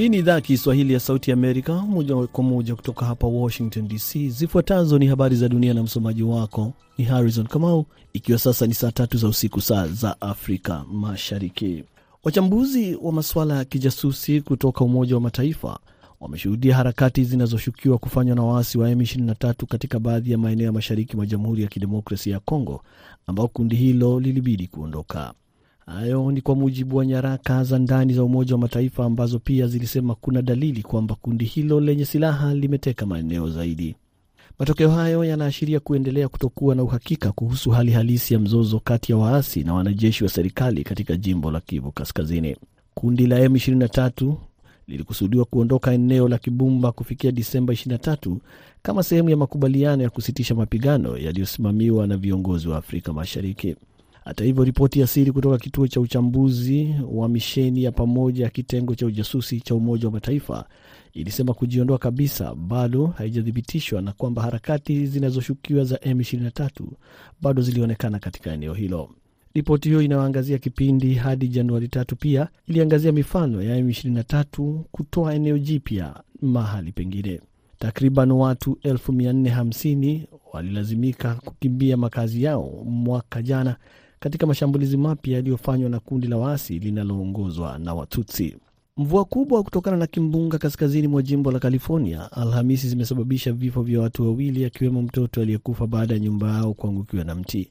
Hii ni idhaa ya Kiswahili ya Sauti Amerika, moja kwa moja kutoka hapa Washington DC. Zifuatazo ni habari za dunia na msomaji wako ni Harrison Kamau, ikiwa sasa ni saa tatu za usiku, saa za Afrika Mashariki. Wachambuzi wa masuala ya kijasusi kutoka Umoja wa Mataifa wameshuhudia harakati zinazoshukiwa kufanywa na waasi wa M23 katika baadhi ya maeneo ya mashariki mwa Jamhuri ya Kidemokrasia ya Kongo, ambao kundi hilo lilibidi kuondoka. Hayo ni kwa mujibu wa nyaraka za ndani za Umoja wa Mataifa ambazo pia zilisema kuna dalili kwamba kundi hilo lenye silaha limeteka maeneo zaidi. Matokeo hayo yanaashiria kuendelea kutokuwa na uhakika kuhusu hali halisi ya mzozo kati ya waasi na wanajeshi wa serikali katika jimbo la Kivu Kaskazini. Kundi la M23 lilikusudiwa kuondoka eneo la Kibumba kufikia Disemba 23 kama sehemu ya makubaliano ya kusitisha mapigano yaliyosimamiwa na viongozi wa Afrika Mashariki. Hata hivyo, ripoti ya siri kutoka kituo cha uchambuzi wa misheni ya pamoja ya kitengo cha ujasusi cha Umoja wa Mataifa ilisema kujiondoa kabisa bado haijathibitishwa na kwamba harakati zinazoshukiwa za M23 bado zilionekana katika eneo hilo. Ripoti hiyo inayoangazia kipindi hadi Januari tatu pia iliangazia mifano ya M23 kutoa eneo jipya mahali pengine. Takriban watu 450 walilazimika kukimbia makazi yao mwaka jana katika mashambulizi mapya yaliyofanywa na kundi la waasi linaloongozwa na Watutsi. Mvua kubwa kutokana na kimbunga kaskazini mwa jimbo la California Alhamisi zimesababisha vifo vya watu wawili, akiwemo mtoto aliyekufa baada ya nyumba yao kuangukiwa na mti.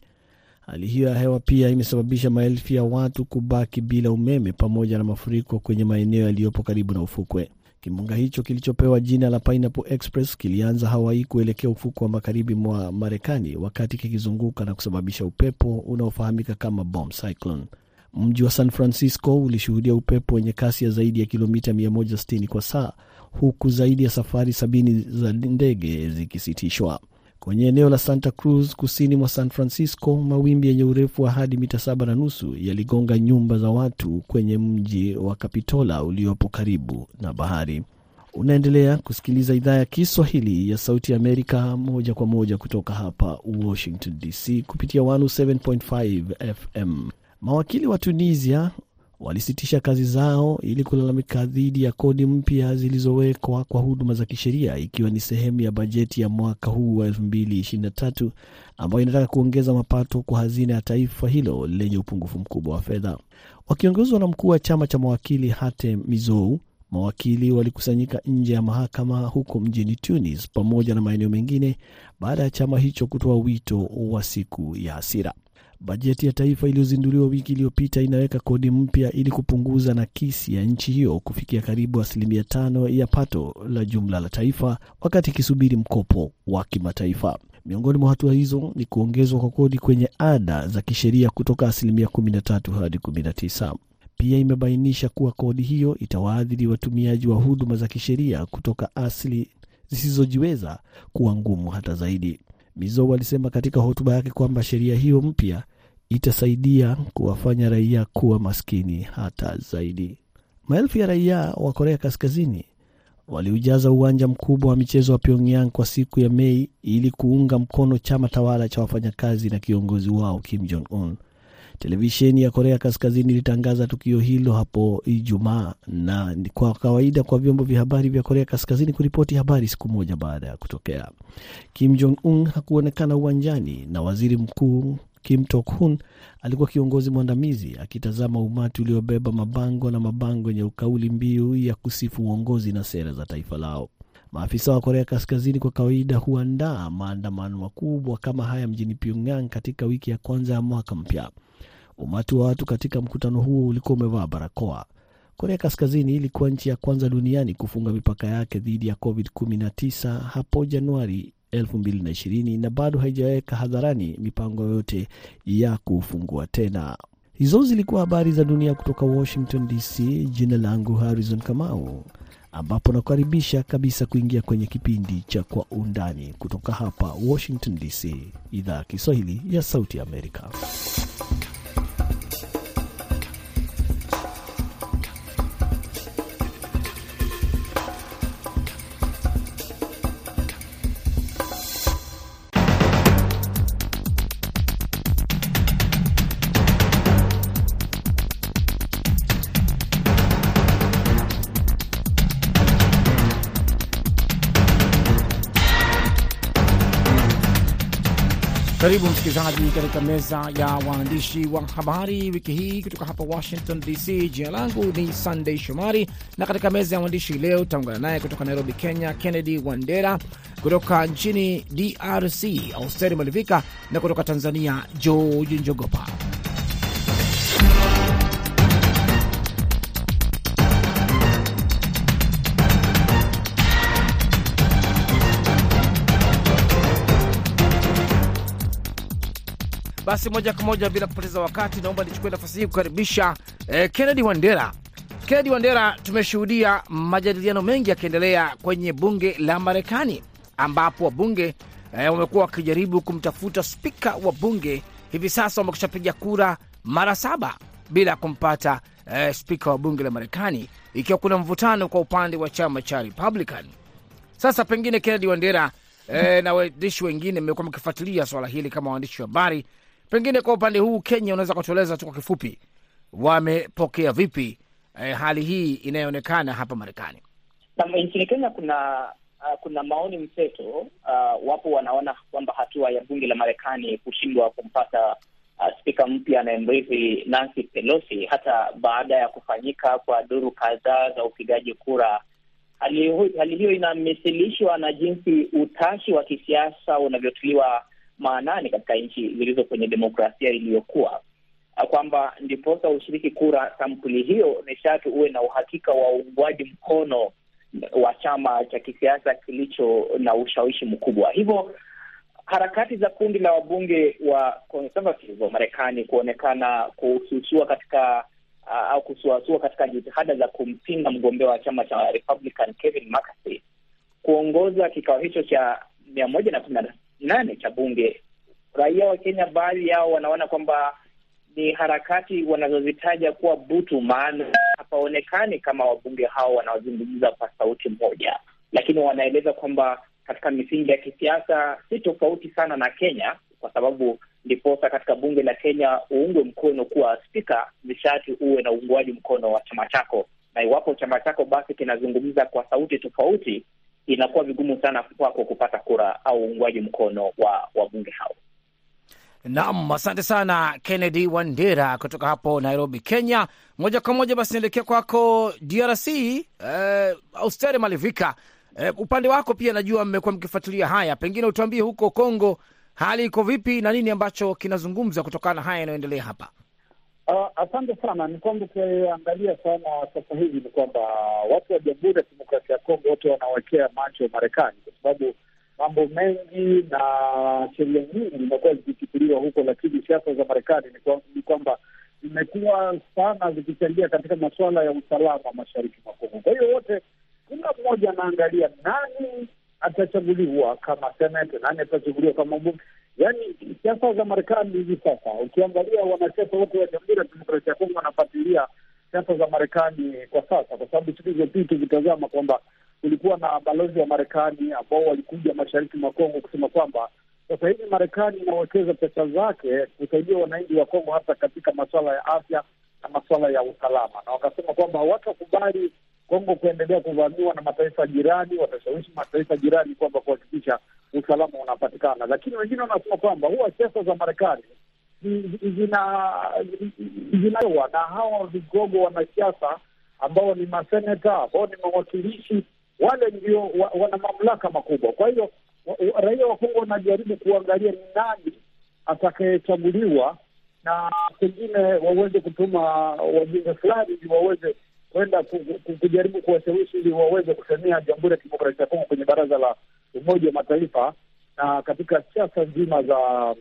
Hali hiyo ya hewa pia imesababisha maelfu ya watu kubaki bila umeme pamoja na mafuriko kwenye maeneo yaliyopo karibu na ufukwe. Kimbunga hicho kilichopewa jina la Pineapple Express kilianza Hawaii kuelekea ufuko wa magharibi mwa Marekani wakati kikizunguka na kusababisha upepo unaofahamika kama bomb cyclone. Mji wa San Francisco ulishuhudia upepo wenye kasi ya zaidi ya kilomita 160 kwa saa, huku zaidi ya safari sabini za ndege zikisitishwa. Kwenye eneo la Santa Cruz kusini mwa San Francisco, mawimbi yenye urefu wa hadi mita saba na nusu yaligonga nyumba za watu kwenye mji wa Kapitola uliopo karibu na bahari. Unaendelea kusikiliza idhaa ya Kiswahili ya Sauti Amerika moja kwa moja kutoka hapa Washington DC kupitia 107.5 FM. Mawakili wa Tunisia walisitisha kazi zao ili kulalamika dhidi ya kodi mpya zilizowekwa kwa huduma za kisheria ikiwa ni sehemu ya bajeti ya mwaka huu wa 2023 ambayo inataka kuongeza mapato kwa hazina ya taifa hilo lenye upungufu mkubwa wa fedha. Wakiongozwa na mkuu wa chama cha mawakili Hatem Mizou, mawakili walikusanyika nje ya mahakama huko mjini Tunis pamoja na maeneo mengine baada ya chama hicho kutoa wito wa siku ya hasira. Bajeti ya taifa iliyozinduliwa wiki iliyopita inaweka kodi mpya ili kupunguza nakisi ya nchi hiyo kufikia karibu asilimia tano ya pato la jumla la taifa, wakati ikisubiri mkopo wa kimataifa. Miongoni mwa hatua hizo ni kuongezwa kwa kodi kwenye ada za kisheria kutoka asilimia 13 hadi 19. Pia imebainisha kuwa kodi hiyo itawaadhiri watumiaji wa huduma za kisheria kutoka asili zisizojiweza kuwa ngumu hata zaidi. Mizo alisema katika hotuba yake kwamba sheria hiyo mpya itasaidia kuwafanya raia kuwa maskini hata zaidi. Maelfu ya raia wa Korea Kaskazini waliujaza uwanja mkubwa wa michezo wa Pyongyang kwa siku ya Mei ili kuunga mkono chama tawala cha wafanyakazi na kiongozi wao Kim Jong Un. Televisheni ya Korea Kaskazini ilitangaza tukio hilo hapo Ijumaa, na ni kwa kawaida kwa vyombo vya habari vya Korea Kaskazini kuripoti habari siku moja baada ya kutokea. Kim Jong Un hakuonekana uwanjani na waziri mkuu Kim Tok Hun alikuwa kiongozi mwandamizi akitazama umati uliobeba mabango na mabango yenye kauli mbiu ya kusifu uongozi na sera za taifa lao. Maafisa wa Korea Kaskazini kwa kawaida huandaa maandamano makubwa kama haya mjini Pyongyang katika wiki ya kwanza ya mwaka mpya. Umati wa watu katika mkutano huo ulikuwa umevaa barakoa. Korea Kaskazini ilikuwa nchi ya kwanza duniani kufunga mipaka yake dhidi ya COVID-19 hapo Januari 2020 na bado haijaweka hadharani mipango yote ya kufungua tena. Hizo zilikuwa habari za dunia kutoka Washington DC. Jina langu Harrison Kamau, ambapo nakukaribisha kabisa kuingia kwenye kipindi cha Kwa Undani kutoka hapa Washington DC, idhaa ya Kiswahili ya Sauti ya Amerika. Karibu msikilizaji katika meza ya waandishi wa habari wiki hii kutoka hapa Washington DC. Jina langu ni Sunday Shomari, na katika meza ya waandishi leo utaungana naye kutoka Nairobi, Kenya, Kennedy Wandera, kutoka nchini DRC Austeri Malivika, na kutoka Tanzania George Njogopa. Basi moja kwa moja bila kupoteza wakati, naomba nichukue nafasi hii kukaribisha eh, Kennedy Wandera. Kennedy Wandera, tumeshuhudia majadiliano mengi yakiendelea kwenye bunge la Marekani ambapo wabunge eh, wamekuwa wakijaribu kumtafuta spika wa bunge. Hivi sasa wamekushapiga kura mara saba bila kumpata eh, spika wa bunge la Marekani, ikiwa kuna mvutano kwa upande wa chama cha Republican. Sasa pengine Kennedy Wandera eh, na waandishi wengine mmekuwa mkifuatilia swala hili kama waandishi wa habari pengine kwa upande huu Kenya, unaweza kutueleza tu kwa kifupi, wamepokea vipi eh, hali hii inayoonekana hapa Marekani? Nchini Kenya kuna uh, kuna maoni mseto. Uh, wapo wanaona kwamba hatua ya bunge la Marekani kushindwa kumpata uh, spika mpya anayemrithi Nancy Pelosi hata baada ya kufanyika kwa duru kadhaa za upigaji kura, hali hiyo inamisilishwa na jinsi utashi wa kisiasa unavyotuliwa maanani katika nchi zilizo kwenye demokrasia iliyokuwa, kwamba ndiposa ushiriki kura sampuli hiyo ni sharti uwe na uhakika wa uungwaji mkono wa chama cha kisiasa kilicho na ushawishi mkubwa. Hivyo harakati za kundi la wabunge wa conservative wa Marekani kuonekana kususua katika uh, au kusuasua katika jitihada za kumpinga mgombea wa chama cha Republican Kevin McCarthy kuongoza kikao hicho cha mia moja na kumi na nane cha bunge. Raia wa Kenya, baadhi yao wanaona kwamba ni harakati wanazozitaja kuwa butu, maana hapaonekani kama wabunge hao wanaozungumza kwa sauti moja, lakini wanaeleza kwamba katika misingi ya kisiasa si tofauti sana na Kenya, kwa sababu ndiposa katika bunge la Kenya uungwe mkono kuwa spika, nishati uwe na uungwaji mkono wa chama chako, na iwapo chama chako basi kinazungumza kwa sauti tofauti inakuwa vigumu sana kwako kupata kura au uungwaji mkono wa wabunge hao. Naam, asante sana Kennedy Wandera kutoka hapo Nairobi, Kenya. Moja kwa moja basi nielekea kwako DRC, eh, Austere Malivika. Eh, upande wako pia najua mmekuwa mkifuatilia haya, pengine utuambie huko Kongo hali iko vipi na nini ambacho kinazungumza kutokana na haya yanayoendelea hapa? Uh, asante sana. Ni kwamba ukiangalia sana sasa hivi ni kwamba watu wa Jamhuri ya Kidemokrasia ya Kongo wote wanawekea macho Marekani kwa sababu mambo mengi na sheria nyingi zimekuwa zikichukuliwa huko, lakini siasa za Marekani ni kwamba zimekuwa sana zikichangia katika masuala ya usalama mashariki mwa Kongo. Kwa hiyo wote, kila mmoja anaangalia nani atachaguliwa kama senate, nani atachaguliwa kama mbunge. Yaani siasa za Marekani hivi sasa, ukiangalia wanasiasa wote wa Jamhuri ya Kidemokrasia ya Kongo wanafuatilia siasa za Marekani kwa sasa, kwa sababu siku zilizopita ukitazama kwamba kulikuwa na balozi wa Marekani ambao walikuja mashariki mwa Kongo kusema kwamba sasa hivi Marekani inawekeza pesa zake kusaidia wananchi wa Kongo hasa katika masuala ya afya na masuala ya usalama, na wakasema kwamba hawatakubali Kongo kuendelea kuvamiwa na mataifa jirani. Watashawishi mataifa jirani kwamba kuhakikisha usalama unapatikana, lakini wengine wanasema kwamba huwa siasa za Marekani zinawa na hawa vigogo wanasiasa ambao ni maseneta ambao ni mawakilishi wale ndio wa, wana mamlaka makubwa. Kwa hiyo raia wa Kongo wanajaribu kuangalia ni nani atakayechaguliwa, na pengine waweze kutuma wajumbe fulani waweze kwenda kujaribu kuwashawishi ili waweze kusamia Jamhuri ya Kidemokrasia ya Kongo kwenye Baraza la Umoja wa Mataifa na katika siasa nzima za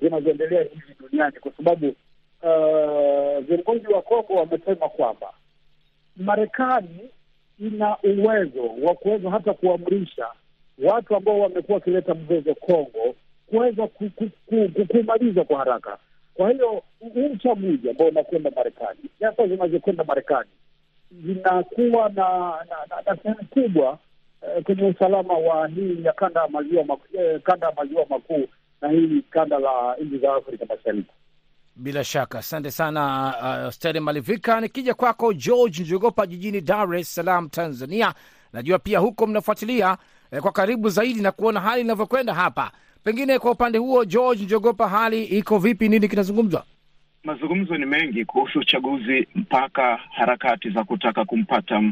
zinazoendelea hivi duniani, kwa sababu viongozi uh, wa Kongo wamesema kwamba Marekani ina uwezo wa kuweza hata kuamrisha watu ambao wamekuwa wakileta mzozo Kongo kuweza kumaliza kwa haraka. Kwa hiyo huu uchaguzi ambao unakwenda Marekani, siasa zinazokwenda Marekani zinakuwa na na sehemu kubwa eh, kwenye usalama wa hii ya kanda ya maziwa makuu eh, kanda ya maziwa makuu na hii kanda la nchi za Afrika Mashariki. Bila shaka asante sana uh, Steri Malivika. Nikija kwako George Njogopa jijini Dar es Salaam, Tanzania, najua pia huko mnafuatilia eh, kwa karibu zaidi na kuona hali inavyokwenda hapa. Pengine kwa upande huo, George Njogopa, hali iko vipi? Nini kinazungumzwa? Mazungumzo ni mengi kuhusu uchaguzi mpaka harakati za kutaka kumpata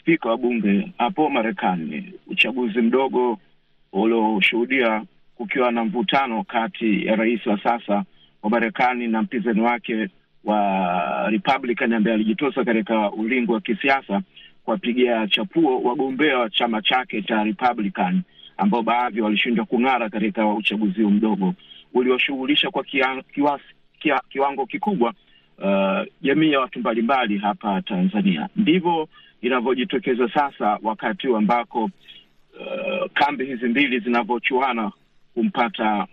spika wa bunge hapo Marekani, uchaguzi mdogo ulioshuhudia kukiwa na mvutano kati ya rais wa sasa wa Marekani na mpinzani wake wa Republican ambaye alijitosa katika ulingo wa kisiasa kuwapigia chapuo wagombea wa chama chake cha Republican ambao baadhi walishindwa kung'ara katika uchaguzi mdogo ulioshughulisha kwa kia, kiwa, kiwango kikubwa jamii uh, ya watu mbalimbali hapa Tanzania. Ndivyo inavyojitokeza sasa wakati ambako uh, kambi hizi mbili zinavyochuana kumpata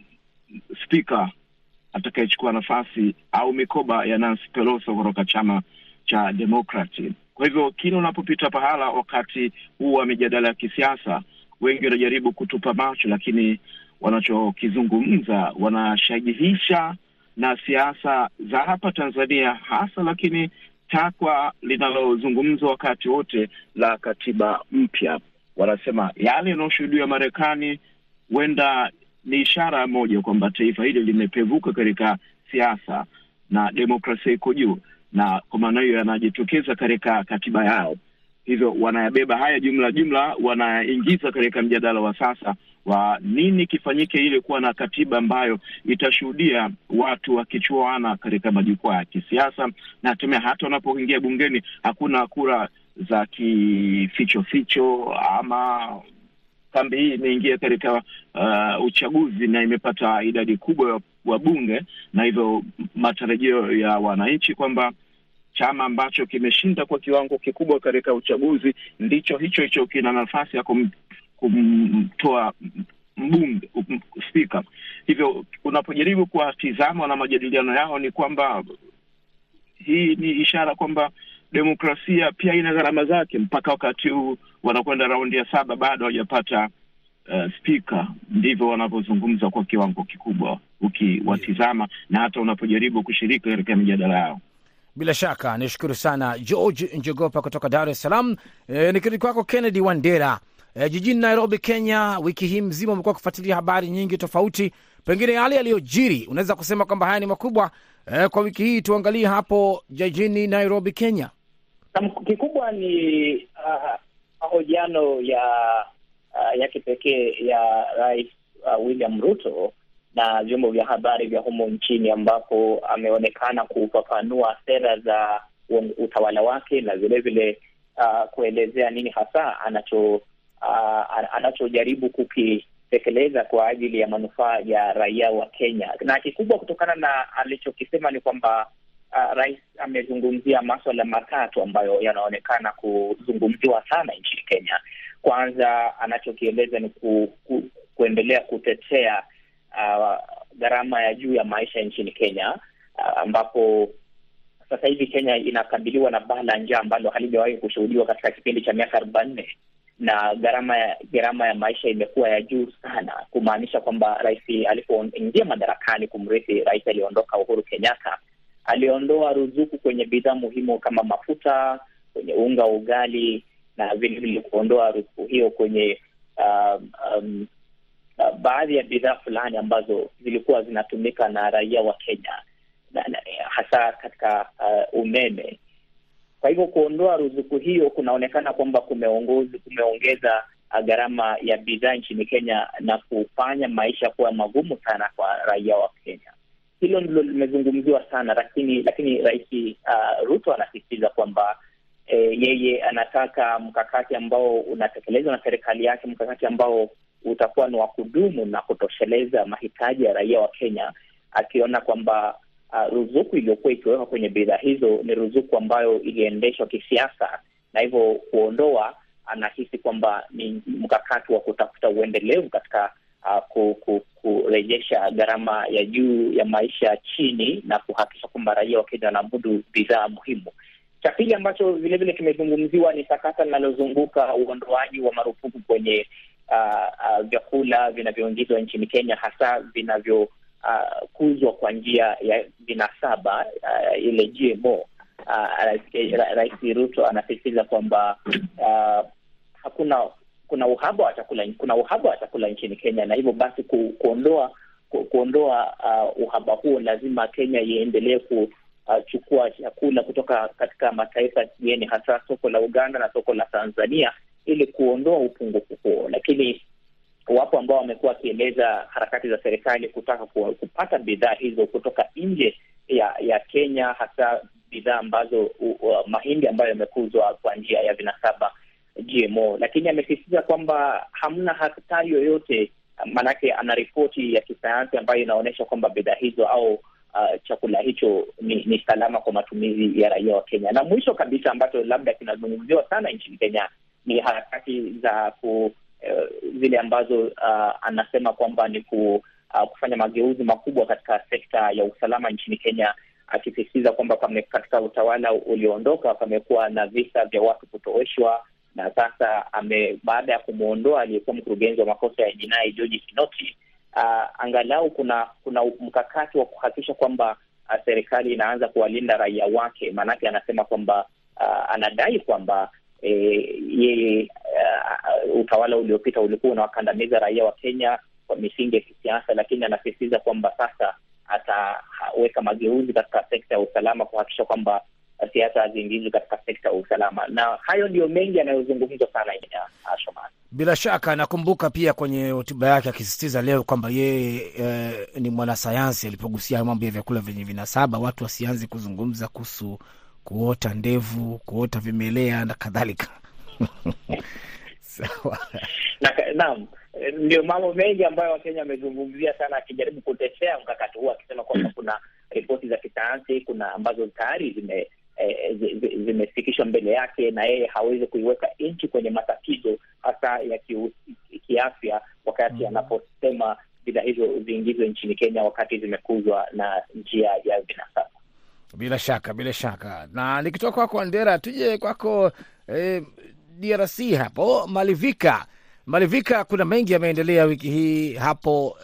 spika atakayechukua nafasi au mikoba ya Nancy Pelosi kutoka chama cha Demokrati. Kwa hivyo kila unapopita pahala wakati huu wa mijadala ya kisiasa, wengi wanajaribu kutupa macho, lakini wanachokizungumza wanashajihisha na siasa za hapa Tanzania hasa, lakini takwa linalozungumzwa wakati wote la katiba mpya. Wanasema yale yanayoshuhudiwa Marekani huenda ni ishara moja kwamba taifa hili limepevuka katika siasa na demokrasia iko juu, na kwa maana hiyo yanajitokeza katika katiba yao. Hivyo wanayabeba haya jumla jumla, wanaingiza katika mjadala wa sasa wa nini kifanyike ili kuwa na katiba ambayo itashuhudia watu wakichuana katika majukwaa ya kisiasa, na hatimaye hata wanapoingia bungeni hakuna kura za kifichoficho ama kambi hii imeingia katika uh, uchaguzi na imepata idadi kubwa ya wabunge, na hivyo matarajio ya wananchi kwamba chama ambacho kimeshinda kwa kiwango kikubwa katika uchaguzi ndicho hicho hicho kina nafasi ya kumtoa mbunge spika. Hivyo unapojaribu kuwatizama na majadiliano yao ni kwamba hii ni ishara kwamba demokrasia pia ina gharama zake. Mpaka wakati huu wanakwenda raundi ya saba bado hawajapata uh, spika. Ndivyo wanavyozungumza kwa kiwango kikubwa ukiwatizama, na hata unapojaribu kushiriki katika mijadala yao. Bila shaka nishukuru sana George Njogopa kutoka Dar es Salaam. E, nikirudi kwako Kennedy Wandera, e, jijini Nairobi, Kenya. Wiki hii mzima umekuwa kufuatilia habari nyingi tofauti, pengine yale yaliyojiri, unaweza kusema kwamba haya ni makubwa e, kwa wiki hii. Tuangalie hapo jijini Nairobi, Kenya. Kikubwa ni uh, mahojiano ya uh, ya kipekee ya Rais uh, William Ruto na vyombo vya habari vya humo nchini ambapo ameonekana kufafanua sera za utawala wake na vilevile uh, kuelezea nini hasa anacho uh, anachojaribu kukitekeleza kwa ajili ya manufaa ya raia wa Kenya. Na kikubwa kutokana na alichokisema ni kwamba uh, rais amezungumzia maswala matatu ambayo yanaonekana kuzungumziwa sana nchini Kenya. Kwanza anachokieleza ni ku, ku, kuendelea kutetea Uh, gharama ya juu ya maisha nchini Kenya uh, ambapo sasa hivi Kenya inakabiliwa na baa la njaa ambalo halijawahi kushuhudiwa katika kipindi cha miaka arobaini na gharama ya gharama ya maisha imekuwa ya juu sana, kumaanisha kwamba rais alipoingia madarakani kumrithi rais aliyeondoka Uhuru Kenyatta, aliondoa ruzuku kwenye bidhaa muhimu kama mafuta, kwenye unga wa ugali na vilevile kuondoa ruzuku hiyo kwenye um, um, Uh, baadhi ya bidhaa fulani ambazo zilikuwa zinatumika na raia wa Kenya na, na, hasa katika uh, umeme. Kwa hivyo kuondoa ruzuku hiyo kunaonekana kwamba kumeongeza uh, gharama ya bidhaa nchini Kenya na kufanya maisha kuwa magumu sana kwa raia wa Kenya. Hilo ndilo limezungumziwa sana, lakini lakini Rais uh, Ruto anasisitiza kwamba e, yeye anataka mkakati ambao unatekelezwa na serikali yake, mkakati ambao utakuwa ni wa kudumu na kutosheleza mahitaji ya raia wa Kenya, akiona kwamba uh, ruzuku iliyokuwa ikiwekwa kwenye bidhaa hizo ni ruzuku ambayo iliendeshwa kisiasa, na hivyo kuondoa, anahisi kwamba ni mkakati wa kutafuta uendelevu katika uh, ku, ku, kurejesha gharama ya juu ya maisha chini na kuhakikisha kwamba raia wa Kenya wanamudu bidhaa muhimu. Cha pili ambacho vilevile kimezungumziwa ni sakata linalozunguka uondoaji wa marufuku kwenye Uh, uh, vyakula vinavyoingizwa nchini Kenya hasa vinavyokuzwa uh, kwa njia ya vinasaba uh, ile GMO. Uh, Rais Ruto anasisitiza kwamba uh, hakuna kuna uhaba wa chakula kuna uhaba wa chakula nchini Kenya, na hivyo basi ku, kuondoa ku, kuondoa uh, uhaba huo, lazima Kenya iendelee kuchukua uh, chakula kutoka katika mataifa kigeni, hasa soko la Uganda na soko la Tanzania ili kuondoa upungufu huo, lakini wapo ambao wamekuwa wakieleza harakati za serikali kutaka kupata bidhaa hizo kutoka nje ya ya Kenya, hasa bidhaa ambazo uh, mahindi ambayo yamekuzwa kwa njia ya vinasaba GMO, lakini amesisitiza kwamba hamna hatari yoyote, maanake ana ripoti ya kisayansi ambayo inaonyesha kwamba bidhaa hizo au uh, chakula hicho ni, ni salama kwa matumizi ya raia wa Kenya. Na mwisho kabisa ambacho labda kinazungumziwa sana nchini Kenya ni harakati za ku zile ambazo uh, anasema kwamba ni ku, uh, kufanya mageuzi makubwa katika sekta ya usalama nchini Kenya, akisisitiza kwamba katika utawala ulioondoka pamekuwa na visa vya watu kutoweshwa na sasa ame baada ya kumwondoa aliyekuwa mkurugenzi wa makosa ya jinai George Kinoti, uh, angalau kuna kuna mkakati wa kuhakikisha kwamba uh, serikali inaanza kuwalinda raia wake. Maanake anasema kwamba uh, anadai kwamba eh, yeye uh, utawala uliopita ulikuwa unawakandamiza raia wa Kenya kwa misingi ya kisiasa, lakini anasisitiza kwamba sasa ataweka mageuzi katika sekta ya usalama kuhakikisha kwamba siasa haziingizwi katika sekta ya usalama, na hayo ndiyo mengi yanayozungumzwa sana Shomari. Bila shaka nakumbuka pia kwenye hotuba yake akisisitiza leo kwamba yeye eh, ni mwanasayansi. Alipogusia mambo ya vyakula vyenye vinasaba, watu wasianze kuzungumza kuhusu kuota ndevu, kuota vimelea na kadhalika. Sawa. Naam, ndio mambo mengi ambayo Wakenya wamezungumzia sana, akijaribu kutetea mkakati huo, akisema kwamba kuna ripoti za kisayansi, kuna ambazo tayari zime zimefikishwa mbele yake na yeye hawezi kuiweka nchi kwenye matatizo hasa ya kiafya, wakati mm, anaposema bidhaa hizo ziingizwe nchini Kenya wakati zimekuzwa na njia ya vinasaba. Bila shaka, bila shaka. Na nikitoka kwako Wandera, tuje kwako eh, DRC hapo Malivika. Malivika, kuna mengi yameendelea wiki hii hapo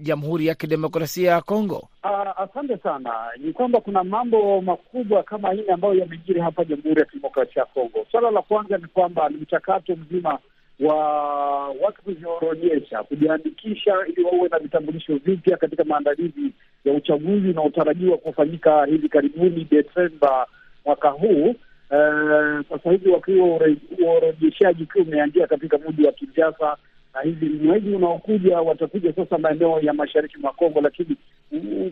Jamhuri uh, ya Kidemokrasia ya Kongo. Uh, asante sana. Ni kwamba kuna mambo makubwa kama hili ambayo yamejiri hapa Jamhuri ya Kidemokrasia ya Kongo. Swala la kwanza ni kwamba ni mchakato mzima wa watu kujiorodhesha, kujiandikisha ili wawe na vitambulisho vipya katika maandalizi ya uchaguzi unaotarajiwa kufanyika hivi karibuni Desemba mwaka huu. Sasa hivi wakiwa uorodheshaji ukiwa umeanzia katika mji wa Kinshasa, na hivi mwezi unaokuja watakuja sasa maeneo ya mashariki mwa Kongo, lakini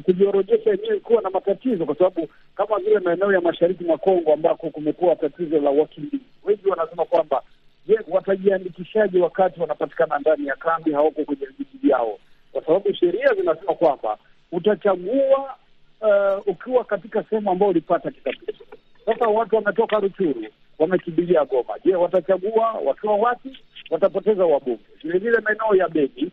kujiorodhesha yenyewe kuwa na matatizo, kwa sababu kama vile maeneo ya mashariki mwa Kongo ambako kumekuwa tatizo la wakimbizi, wengi wanasema kwamba je, watajiandikishaje wakati wanapatikana ndani ya kambi, hawako kwenye vijiji vyao? Kwa sababu sheria zinasema kwamba utachagua uh, ukiwa katika sehemu ambayo ulipata kitambulisho. Sasa watu wametoka Ruchuru wamekimbilia Goma. Je, watachagua wakiwa wapi? Watapoteza wabunge. Vilevile maeneo ya Beni,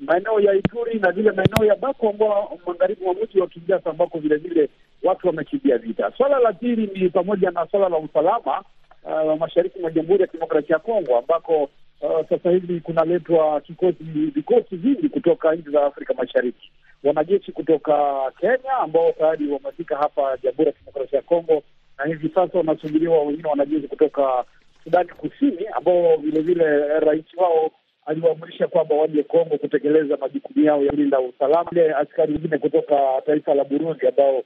maeneo ya Ituri na vile maeneo ya Bako ambao magharibi mwa mji wa Kinshasa ambako vilevile watu wamekimbia vita. Swala la pili ni pamoja na swala la usalama uh, mashariki mwa Jamhuri ya Kidemokrasia ya Kongo ambako uh, sasa hivi kunaletwa kikosi vikosi vingi kutoka nchi za Afrika Mashariki, wanajeshi kutoka Kenya ambao tayari wamefika hapa Jamhuri ya Kidemokrasia ya Kongo na hivi sasa wanasubiriwa wengine wanajeshi kutoka Sudani Kusini ambao vilevile rais wao aliwaamrisha kwamba waje Kongo kutekeleza majukumu yao ya kulinda usalama. Ile askari wengine kutoka taifa la Burundi ambao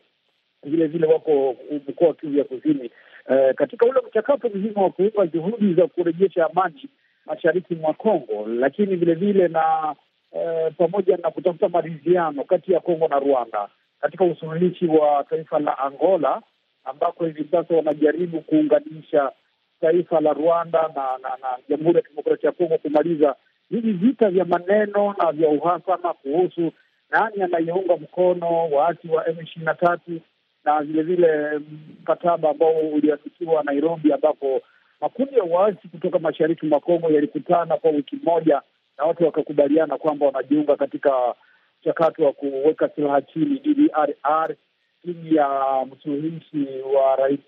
vilevile wako mkoa wa Kivu ya Kusini eh, katika ule mchakato mzima wa kuipa juhudi za kurejesha amani mashariki mwa Kongo, lakini vilevile na eh, pamoja na kutafuta maridhiano kati ya Kongo na Rwanda katika usuluhishi wa taifa la Angola ambako hivi sasa wanajaribu kuunganisha taifa la Rwanda na na, na Jamhuri ya Kidemokrasia ya Kongo kumaliza hivi vita vya maneno na vya uhasama kuhusu nani anayeunga mkono waasi wa M ishirini na tatu na vilevile mkataba ambao uliafikiwa Nairobi, ambapo makundi ya waasi kutoka mashariki mwa Kongo yalikutana kwa wiki moja na watu wakakubaliana kwamba wanajiunga katika mchakato wa kuweka silaha chini DDRR chini ya msuluhishi wa rais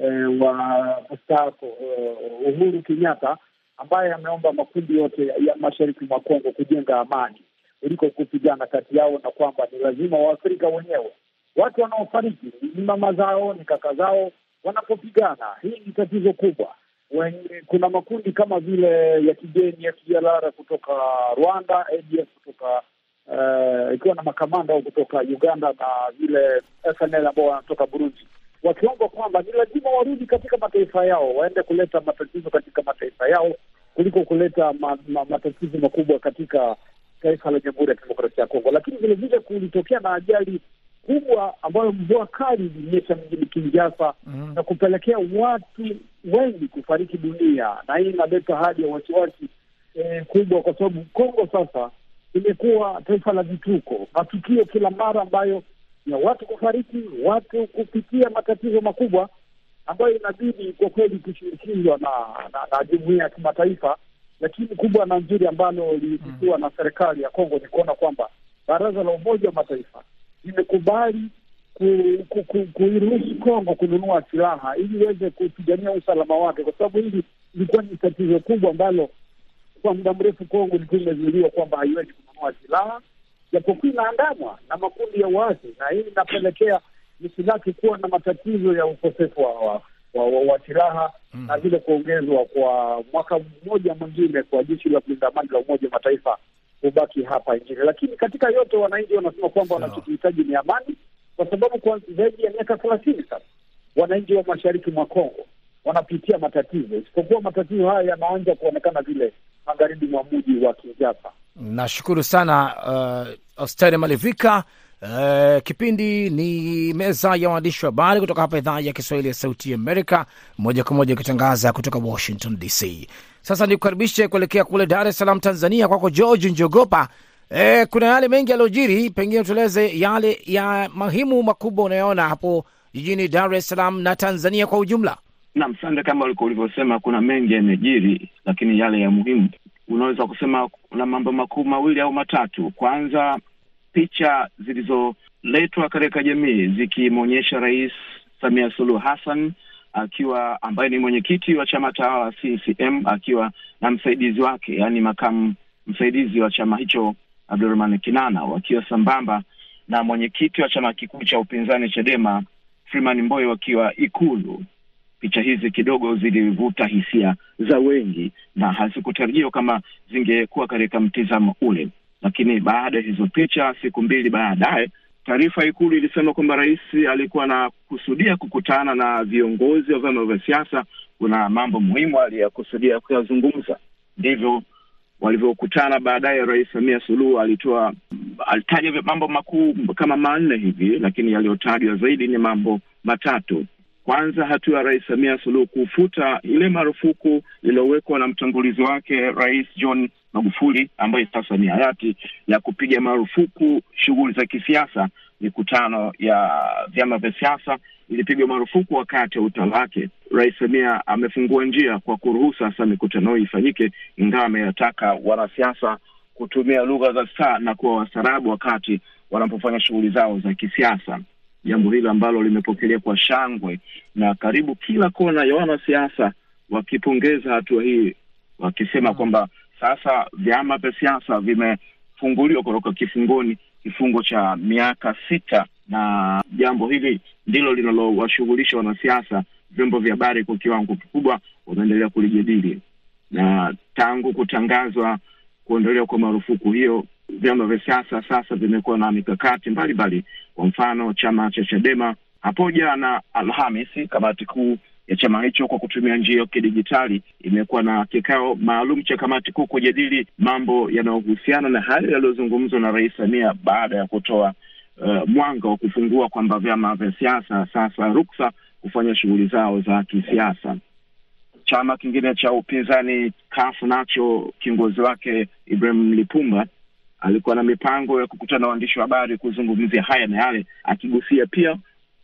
eh, wa mstaafu eh, Uhuru Kenyatta ambaye ameomba makundi yote ya mashariki mwa Kongo kujenga amani kuliko kupigana kati yao, na kwamba ni lazima Waafrika wenyewe watu wanaofariki ni mama zao, ni kaka zao wanapopigana. Hii ni tatizo kubwa, wenye, kuna makundi kama vile ya kigeni FDLR kutoka Rwanda, ADF kutoka uh, ikiwa na makamanda kutoka Uganda na vile FNL ambao wanatoka Burundi, wakiomba kwamba ni lazima warudi katika mataifa yao, waende kuleta matatizo katika mataifa yao kuliko kuleta ma, ma, matatizo makubwa katika taifa la Jamhuri ya Kidemokrasia ya Kongo. Lakini vile vile kulitokea na ajali kubwa ambayo mvua kali ilinyesha mjini Kinshasa mm. na kupelekea watu wengi kufariki dunia, na hii inaleta hali ya wasiwasi eh, kubwa, kwa sababu Kongo sasa imekuwa taifa la vituko, matukio kila mara ambayo ya watu kufariki, watu kupitia matatizo makubwa ambayo inabidi kwa kweli kushirikishwa na, na, na jumuiya ya kimataifa. Lakini kubwa na nzuri ambalo lilifikiwa na serikali ya Kongo ni kuona kwamba Baraza la Umoja wa Mataifa ku- kuiruhusu Kongo kununua silaha ili iweze kupigania usalama wake, kwa sababu hili ilikuwa ni tatizo kubwa ambalo kwa muda mrefu Kongo ilikuwa imezuiliwa kwamba haiwezi kununua silaha, japokuwa inaandamwa na makundi ya uasi, na hii inapelekea jeshi lake kuwa na matatizo ya ukosefu wa, wa, silaha na vile kuongezwa kwa mwaka mmoja mwingine kwa jeshi la kulinda amani la Umoja wa Mataifa kubaki hapa nchini. Lakini katika yote, wananchi wanasema kwamba wanachokihitaji ni amani, kwa sababu kwa zaidi ya miaka thelathini sasa wananchi wa mashariki mwa Kongo wanapitia matatizo, isipokuwa matatizo haya yanaanza kuonekana vile magharibi mwa mji wa Kinshasa. Nashukuru sana uh, Osteri Malivika. Uh, kipindi ni meza ya waandishi wa habari kutoka hapa idhaa ya Kiswahili ya Sauti Amerika, moja kwa moja ikitangaza kutoka Washington DC. Sasa nikukaribishe kuelekea kule Dar es Salaam, Tanzania, kwako George Njogopa. E, kuna yale mengi yaliyojiri, pengine tueleze yale ya muhimu makubwa unayoona hapo jijini Dar es Salaam na Tanzania kwa ujumla. Naam, sande, kama ulivyosema, kuna mengi yamejiri, lakini yale ya muhimu unaweza kusema kuna mambo makuu mawili au matatu. Kwanza, picha zilizoletwa katika jamii zikimwonyesha Rais Samia Suluhu Hassan akiwa ambaye ni mwenyekiti wa chama tawala CCM akiwa na msaidizi wake, yaani makamu msaidizi wa chama hicho Abdurahman Kinana, wakiwa sambamba na mwenyekiti wa chama kikuu cha upinzani Chadema Freeman Mbowe wakiwa Ikulu. Picha hizi kidogo zilivuta hisia za wengi na hazikutarajiwa kama zingekuwa katika mtizamo ule, lakini baada ya hizo picha, siku mbili baadaye, taarifa Ikulu ilisema kwamba rais alikuwa anakusudia kukutana na viongozi wa vyama vya siasa. Kuna mambo muhimu aliyakusudia kuyazungumza, ndivyo walivyokutana. Baadaye Rais Samia Suluhu alitoa alitaja mambo makuu kama manne hivi, lakini yaliyotajwa zaidi ni mambo matatu. Kwanza, hatua ya Rais Samia Suluhu kufuta ile marufuku iliyowekwa na mtangulizi wake Rais John Magufuli ambaye sasa ni hayati, ya kupiga marufuku shughuli za kisiasa. Mikutano ya vyama vya siasa ilipigwa marufuku wakati wa utawala wake. Rais Samia amefungua njia kwa kuruhusu sasa mikutano hiyo ifanyike, ingawa ameyataka wanasiasa kutumia lugha za staa na kuwa wastaarabu wakati wanapofanya shughuli zao za kisiasa jambo hilo ambalo limepokelewa kwa shangwe na karibu kila kona ya wanasiasa wakipongeza hatua hii, wakisema kwamba sasa vyama vya siasa vimefunguliwa kutoka kifungoni kifungo cha miaka sita, na jambo hili ndilo linalowashughulisha wanasiasa. Vyombo vya habari kwa kiwango kikubwa wanaendelea kulijadili, na tangu kutangazwa kuondolewa kwa marufuku hiyo vyama vya siasa sasa vimekuwa na mikakati mbalimbali. Kwa mfano, chama cha Chadema hapo jana Alhamisi, kamati kuu ya chama hicho kwa kutumia njia ya kidijitali imekuwa na kikao maalum cha kamati kuu kujadili mambo yanayohusiana na hayo yaliyozungumzwa na Rais Samia baada ya kutoa uh, mwanga wa kufungua kwamba vyama vya siasa sasa ruksa kufanya shughuli zao za kisiasa. Chama kingine cha upinzani kafu nacho kiongozi wake Ibrahim Lipumba alikuwa na mipango ya kukutana na waandishi wa habari kuzungumzia haya na yale, akigusia pia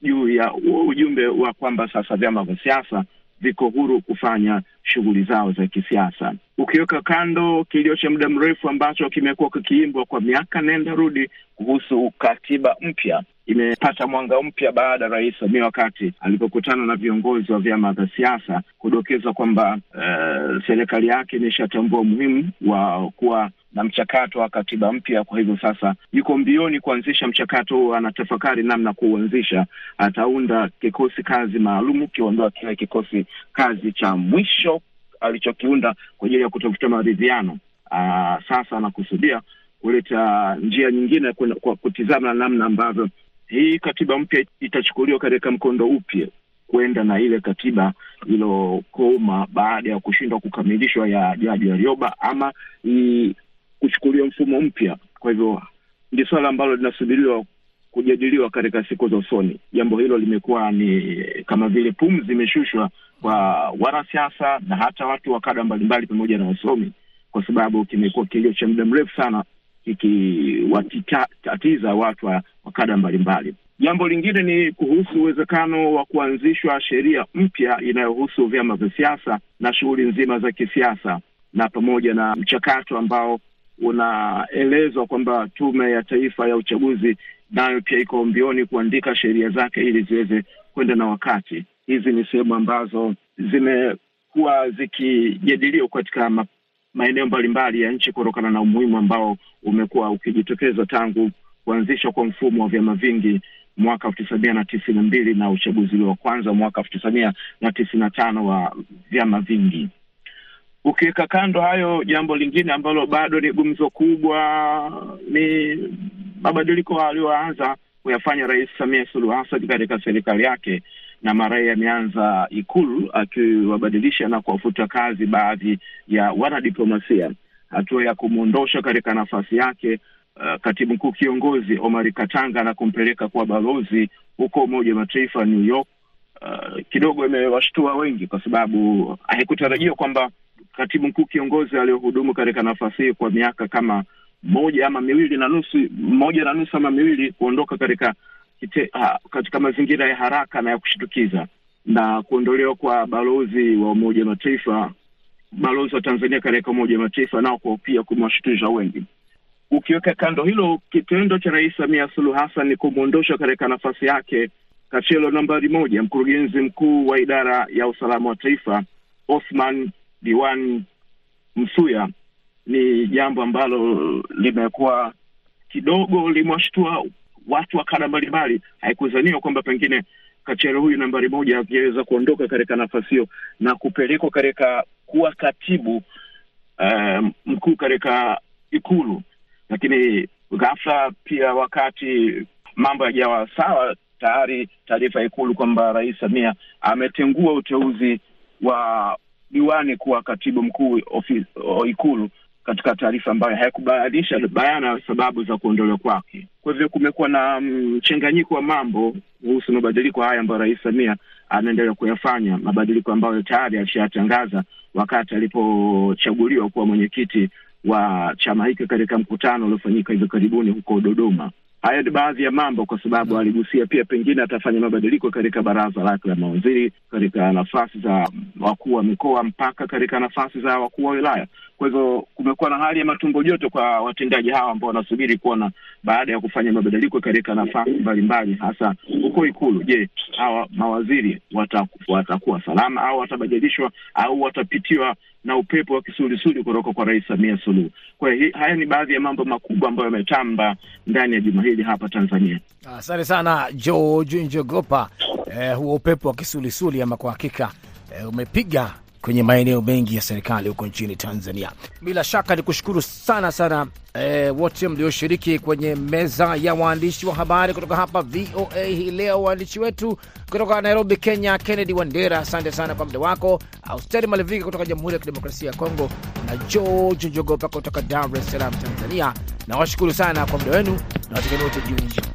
juu ya ujumbe wa kwamba sasa vyama vya siasa viko huru kufanya shughuli zao za kisiasa. Ukiweka kando kilio cha muda mrefu ambacho kimekuwa kikiimbwa kwa miaka nenda rudi kuhusu katiba mpya, imepata mwanga mpya baada ya Rais Samia wakati alipokutana na viongozi wa vyama vya siasa kudokeza kwamba uh, serikali yake imeshatambua umuhimu wa kuwa na mchakato wa katiba mpya. Kwa hivyo sasa yuko mbioni kuanzisha mchakato huo, anatafakari namna kuuanzisha. Ataunda kikosi kazi maalum, ukiondoa kile kikosi kazi cha mwisho alichokiunda kwa ajili ya kutafuta maridhiano. Sasa anakusudia kuleta njia nyingine kwa kutizama namna ambavyo hii katiba mpya itachukuliwa katika mkondo upya kwenda na ile katiba ilokoma baada ya kushindwa kukamilishwa ya Jaji Warioba ama i, kuchukuliwa mfumo mpya. Kwa hivyo ndi swala ambalo linasubiriwa kujadiliwa katika siku za usoni. Jambo hilo limekuwa ni kama vile pumzi zimeshushwa kwa wanasiasa na hata watu wa kada mbalimbali pamoja na wasomi, kwa sababu kimekuwa kilio cha muda mrefu sana kikiwatatiza watu wa, wa kada mbalimbali. Jambo lingine ni kuhusu uwezekano wa kuanzishwa sheria mpya inayohusu vyama vya siasa na shughuli nzima za kisiasa, na pamoja na mchakato ambao unaelezwa kwamba Tume ya Taifa ya Uchaguzi nayo pia iko mbioni kuandika sheria zake ili ziweze kwenda na wakati. Hizi ni sehemu ambazo zimekuwa zikijadiliwa katika ma maeneo mbalimbali ya nchi kutokana na umuhimu ambao umekuwa ukijitokeza tangu kuanzishwa kwa mfumo wa vyama vingi mwaka elfu tisa mia na tisini na mbili na uchaguzi wa kwanza mwaka elfu tisa mia na tisini na tano wa vyama vingi. Ukiweka kando hayo, jambo lingine ambalo bado ni gumzo kubwa ni mabadiliko aliyoanza kuyafanya Rais Samia Suluhu Hassan katika serikali yake, na mara yameanza Ikulu akiwabadilisha na kuwafuta kazi baadhi ya wanadiplomasia, hatua ya kumwondosha katika nafasi yake uh, katibu mkuu kiongozi Omar Katanga na kumpeleka kwa balozi huko Umoja wa Mataifa New York. Uh, kidogo imewashtua wengi kwa sababu haikutarajiwa kwamba katibu mkuu kiongozi aliyohudumu katika nafasi hii kwa miaka kama moja ama miwili na nusu moja na nusu ama miwili kuondoka katika kite, ha, katika mazingira ya haraka na ya kushitukiza na kuondolewa kwa balozi wa Umoja Mataifa, balozi wa Tanzania katika Umoja Mataifa nao kwa pia kumwashutusha wengi. Ukiweka kando hilo, kitendo cha Rais Samia Suluhu Hassan ni kumwondosha katika nafasi yake kachelo nambari moja, mkurugenzi mkuu wa idara ya usalama wa taifa Othman Diwan Msuya ni jambo ambalo limekuwa kidogo limewashtua watu wa kada mbalimbali. Haikuzaniwa kwamba pengine kachero huyu nambari moja angeweza kuondoka katika nafasi hiyo na kupelekwa katika kuwa katibu um, mkuu katika Ikulu, lakini ghafla pia, wakati mambo yajawa sawa, tayari taarifa ya Ikulu kwamba Rais Samia ametengua uteuzi wa diwani kuwa katibu mkuu Ikulu katika taarifa ambayo haikubainisha bayana sababu za kuondolewa kwake. Kwa hivyo kumekuwa na mchanganyiko wa mambo kuhusu mabadiliko haya ambayo Rais Samia anaendelea kuyafanya, mabadiliko ambayo tayari alishayatangaza wakati alipochaguliwa kuwa mwenyekiti wa chama hiki katika mkutano uliofanyika hivi karibuni huko Dodoma. Haya ni baadhi ya mambo, kwa sababu aligusia pia pengine atafanya mabadiliko katika baraza lake la mawaziri, katika nafasi za wakuu wa mikoa, mpaka katika nafasi za wakuu wa wilaya. Kwa hivyo kumekuwa na hali ya matumbo joto kwa watendaji hawa ambao wanasubiri kuona baada ya kufanya mabadiliko katika nafasi mbalimbali, hasa huko Ikulu. Je, hawa mawaziri wataku, watakuwa salama au watabadilishwa au watapitiwa na upepo wa kisulisuli kutoka kwa Rais Samia Suluhu. Kwa hiyo haya ni baadhi ya mambo makubwa ambayo yametamba ndani ya juma hili hapa Tanzania. Asante sana George Njogopa. Eh, huo upepo wa kisulisuli ama kwa hakika eh, umepiga kwenye maeneo mengi ya serikali huko nchini Tanzania. Bila shaka ni kushukuru sana sana e, wote mlioshiriki kwenye meza ya waandishi wa habari kutoka hapa VOA hii leo. Waandishi wetu kutoka Nairobi, Kenya, Kennedy Wandera, asante sana kwa muda wako. Austeri Malivika kutoka Jamhuri ya Kidemokrasia ya Kongo na George Njogopa kutoka Dar es Salaam, Tanzania. Nawashukuru sana kwa muda wenu na watikani wote njema.